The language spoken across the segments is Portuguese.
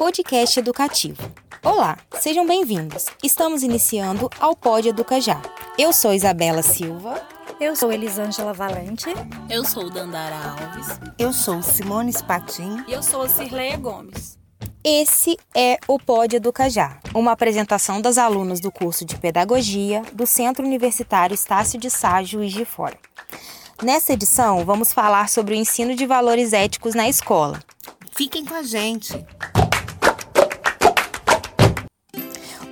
podcast educativo. Olá, sejam bem-vindos. Estamos iniciando ao Pod Educa Já. Eu sou Isabela Silva. Eu sou Elisângela Valente. Eu sou Dandara Alves. Eu sou Simone Spatin. E eu sou Cirleia Gomes. Esse é o Pod Educa Já, uma apresentação das alunas do curso de Pedagogia do Centro Universitário Estácio de Sá, Juiz de Fora. Nessa edição, vamos falar sobre o ensino de valores éticos na escola. Fiquem com a gente!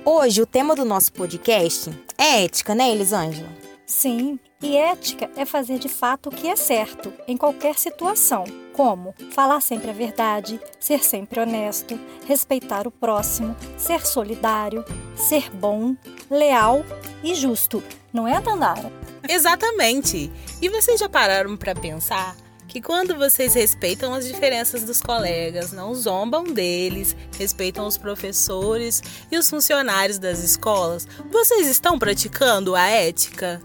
Hoje, o tema do nosso podcast é ética, né, Elisângela? Sim, e ética é fazer de fato o que é certo, em qualquer situação, como falar sempre a verdade, ser sempre honesto, respeitar o próximo, ser solidário, ser bom, leal e justo. Não é, Dandara? Exatamente. E vocês já pararam para pensar que quando vocês respeitam as diferenças dos colegas, não zombam deles, respeitam os professores e os funcionários das escolas, vocês estão praticando a ética?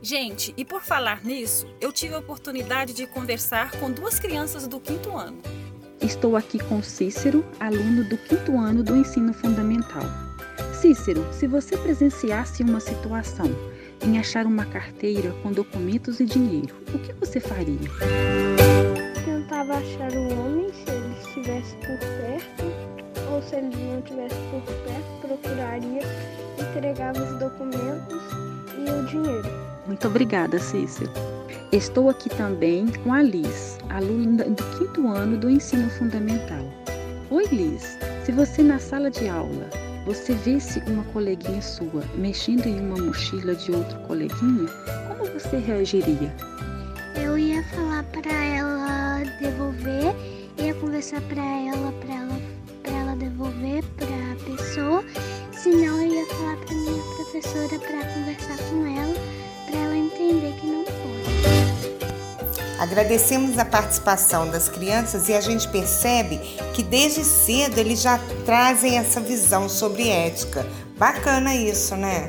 Gente, e por falar nisso, eu tive a oportunidade de conversar com duas crianças do quinto ano. Estou aqui com Cícero, aluno do quinto ano do ensino fundamental. Cícero, se você presenciasse uma situação em achar uma carteira com documentos e dinheiro, o que você faria? Tentava achar o homem se ele estivesse por perto, ou se ele não estivesse por perto, procuraria, entregava os documentos e o dinheiro. Muito obrigada, Cícero. Estou aqui também com a Liz, aluna do quinto ano do ensino fundamental. Oi, Liz. Se você na sala de aula você visse uma coleguinha sua mexendo em uma mochila de outro coleguinha, como você reagiria? Eu ia falar para ela devolver, ia conversar para ela, para ela, ela devolver para a pessoa. Senão eu ia falar para minha professora para conversar com ela, para ela entender que não pode. Agradecemos a participação das crianças e a gente percebe que desde cedo eles já trazem essa visão sobre ética. Bacana isso, né?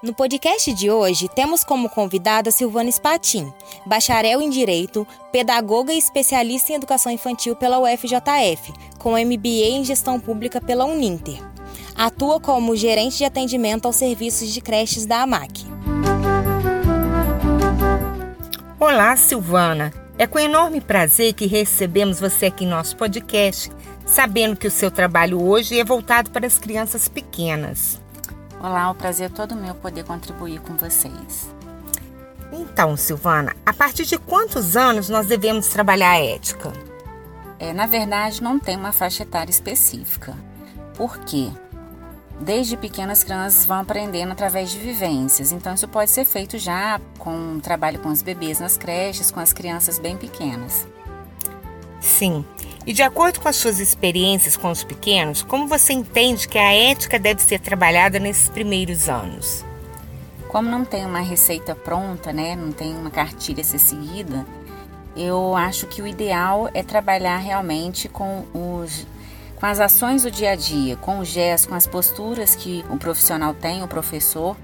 No podcast de hoje, temos como convidada Silvana Spatin, bacharel em Direito, pedagoga e especialista em Educação Infantil pela UFJF, com MBA em Gestão Pública pela Uninter. Atua como gerente de atendimento aos serviços de creches da AMAC. Olá, Silvana. É com enorme prazer que recebemos você aqui em nosso podcast, sabendo que o seu trabalho hoje é voltado para as crianças pequenas. Olá, o prazer é todo meu poder contribuir com vocês. Então, Silvana, a partir de quantos anos nós devemos trabalhar a ética? É, na verdade, não tem uma faixa etária específica. Por quê? Desde pequenas crianças vão aprendendo através de vivências, então isso pode ser feito já com trabalho com os bebês nas creches, com as crianças bem pequenas. Sim. E de acordo com as suas experiências com os pequenos, como você entende que a ética deve ser trabalhada nesses primeiros anos? Como não tem uma receita pronta, né, não tem uma cartilha a ser seguida, eu acho que o ideal é trabalhar realmente com os com as ações do dia a dia, com os gestos, com as posturas que o profissional tem, o professor,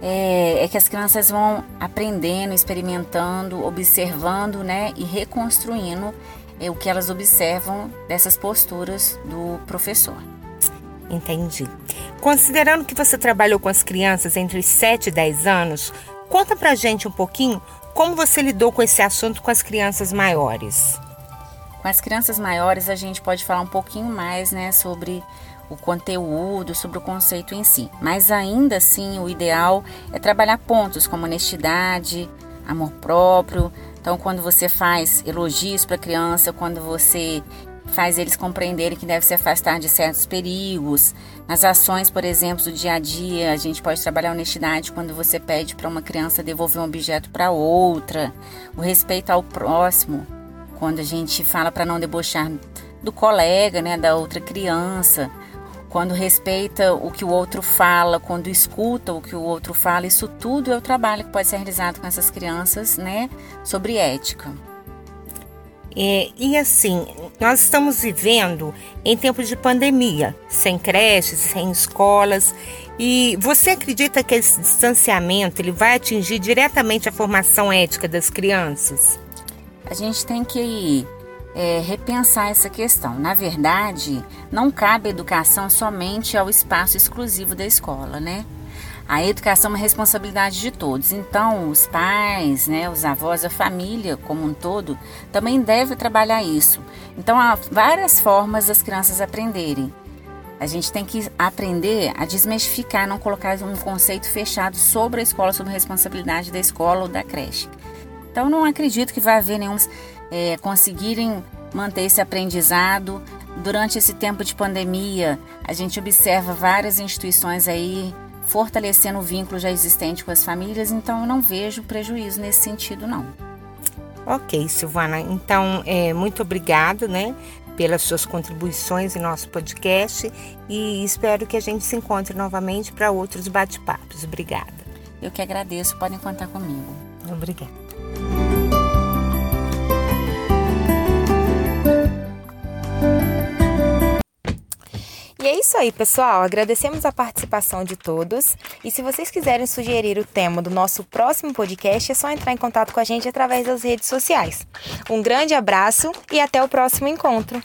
é, é, que as crianças vão aprendendo, experimentando, observando, né, e reconstruindo é o que elas observam dessas posturas do professor. Entendi. Considerando que você trabalhou com as crianças entre 7 e 10 anos, conta pra gente um pouquinho como você lidou com esse assunto com as crianças maiores. Com as crianças maiores, a gente pode falar um pouquinho mais né, sobre o conteúdo, sobre o conceito em si. Mas ainda assim, o ideal é trabalhar pontos como honestidade, amor próprio, então, quando você faz elogios para a criança, quando você faz eles compreenderem que deve se afastar de certos perigos, nas ações, por exemplo, do dia a dia, a gente pode trabalhar honestidade quando você pede para uma criança devolver um objeto para outra, o respeito ao próximo, quando a gente fala para não debochar do colega, né, da outra criança, quando respeita o que o outro fala, quando escuta o que o outro fala, isso tudo é o trabalho que pode ser realizado com essas crianças, né, sobre ética. É, e assim, nós estamos vivendo em tempos de pandemia, sem creches, sem escolas, E você acredita que esse distanciamento ele vai atingir diretamente a formação ética das crianças? A gente tem que é, repensar essa questão. Na verdade, não cabe educação somente ao espaço exclusivo da escola, né? A educação é uma responsabilidade de todos. Então, os pais, né, os avós, a família como um todo, também deve trabalhar isso. Então, há várias formas das crianças aprenderem. A gente tem que aprender a desmistificar, não colocar um conceito fechado sobre a escola, sobre a responsabilidade da escola ou da creche. Então, não acredito que vai haver nenhum é, conseguirem manter esse aprendizado. Durante esse tempo de pandemia, a gente observa várias instituições aí fortalecendo o vínculo já existente com as famílias, então eu não vejo prejuízo nesse sentido, não. Ok, Silvana. Então, é, muito obrigado, né, pelas suas contribuições em nosso podcast e espero que a gente se encontre novamente para outros bate-papos. Obrigada. Eu que agradeço, podem contar comigo. Obrigada. E é isso aí, pessoal. Agradecemos a participação de todos. E se vocês quiserem sugerir o tema do nosso próximo podcast, é só entrar em contato com a gente através das redes sociais. Um grande abraço e até o próximo encontro.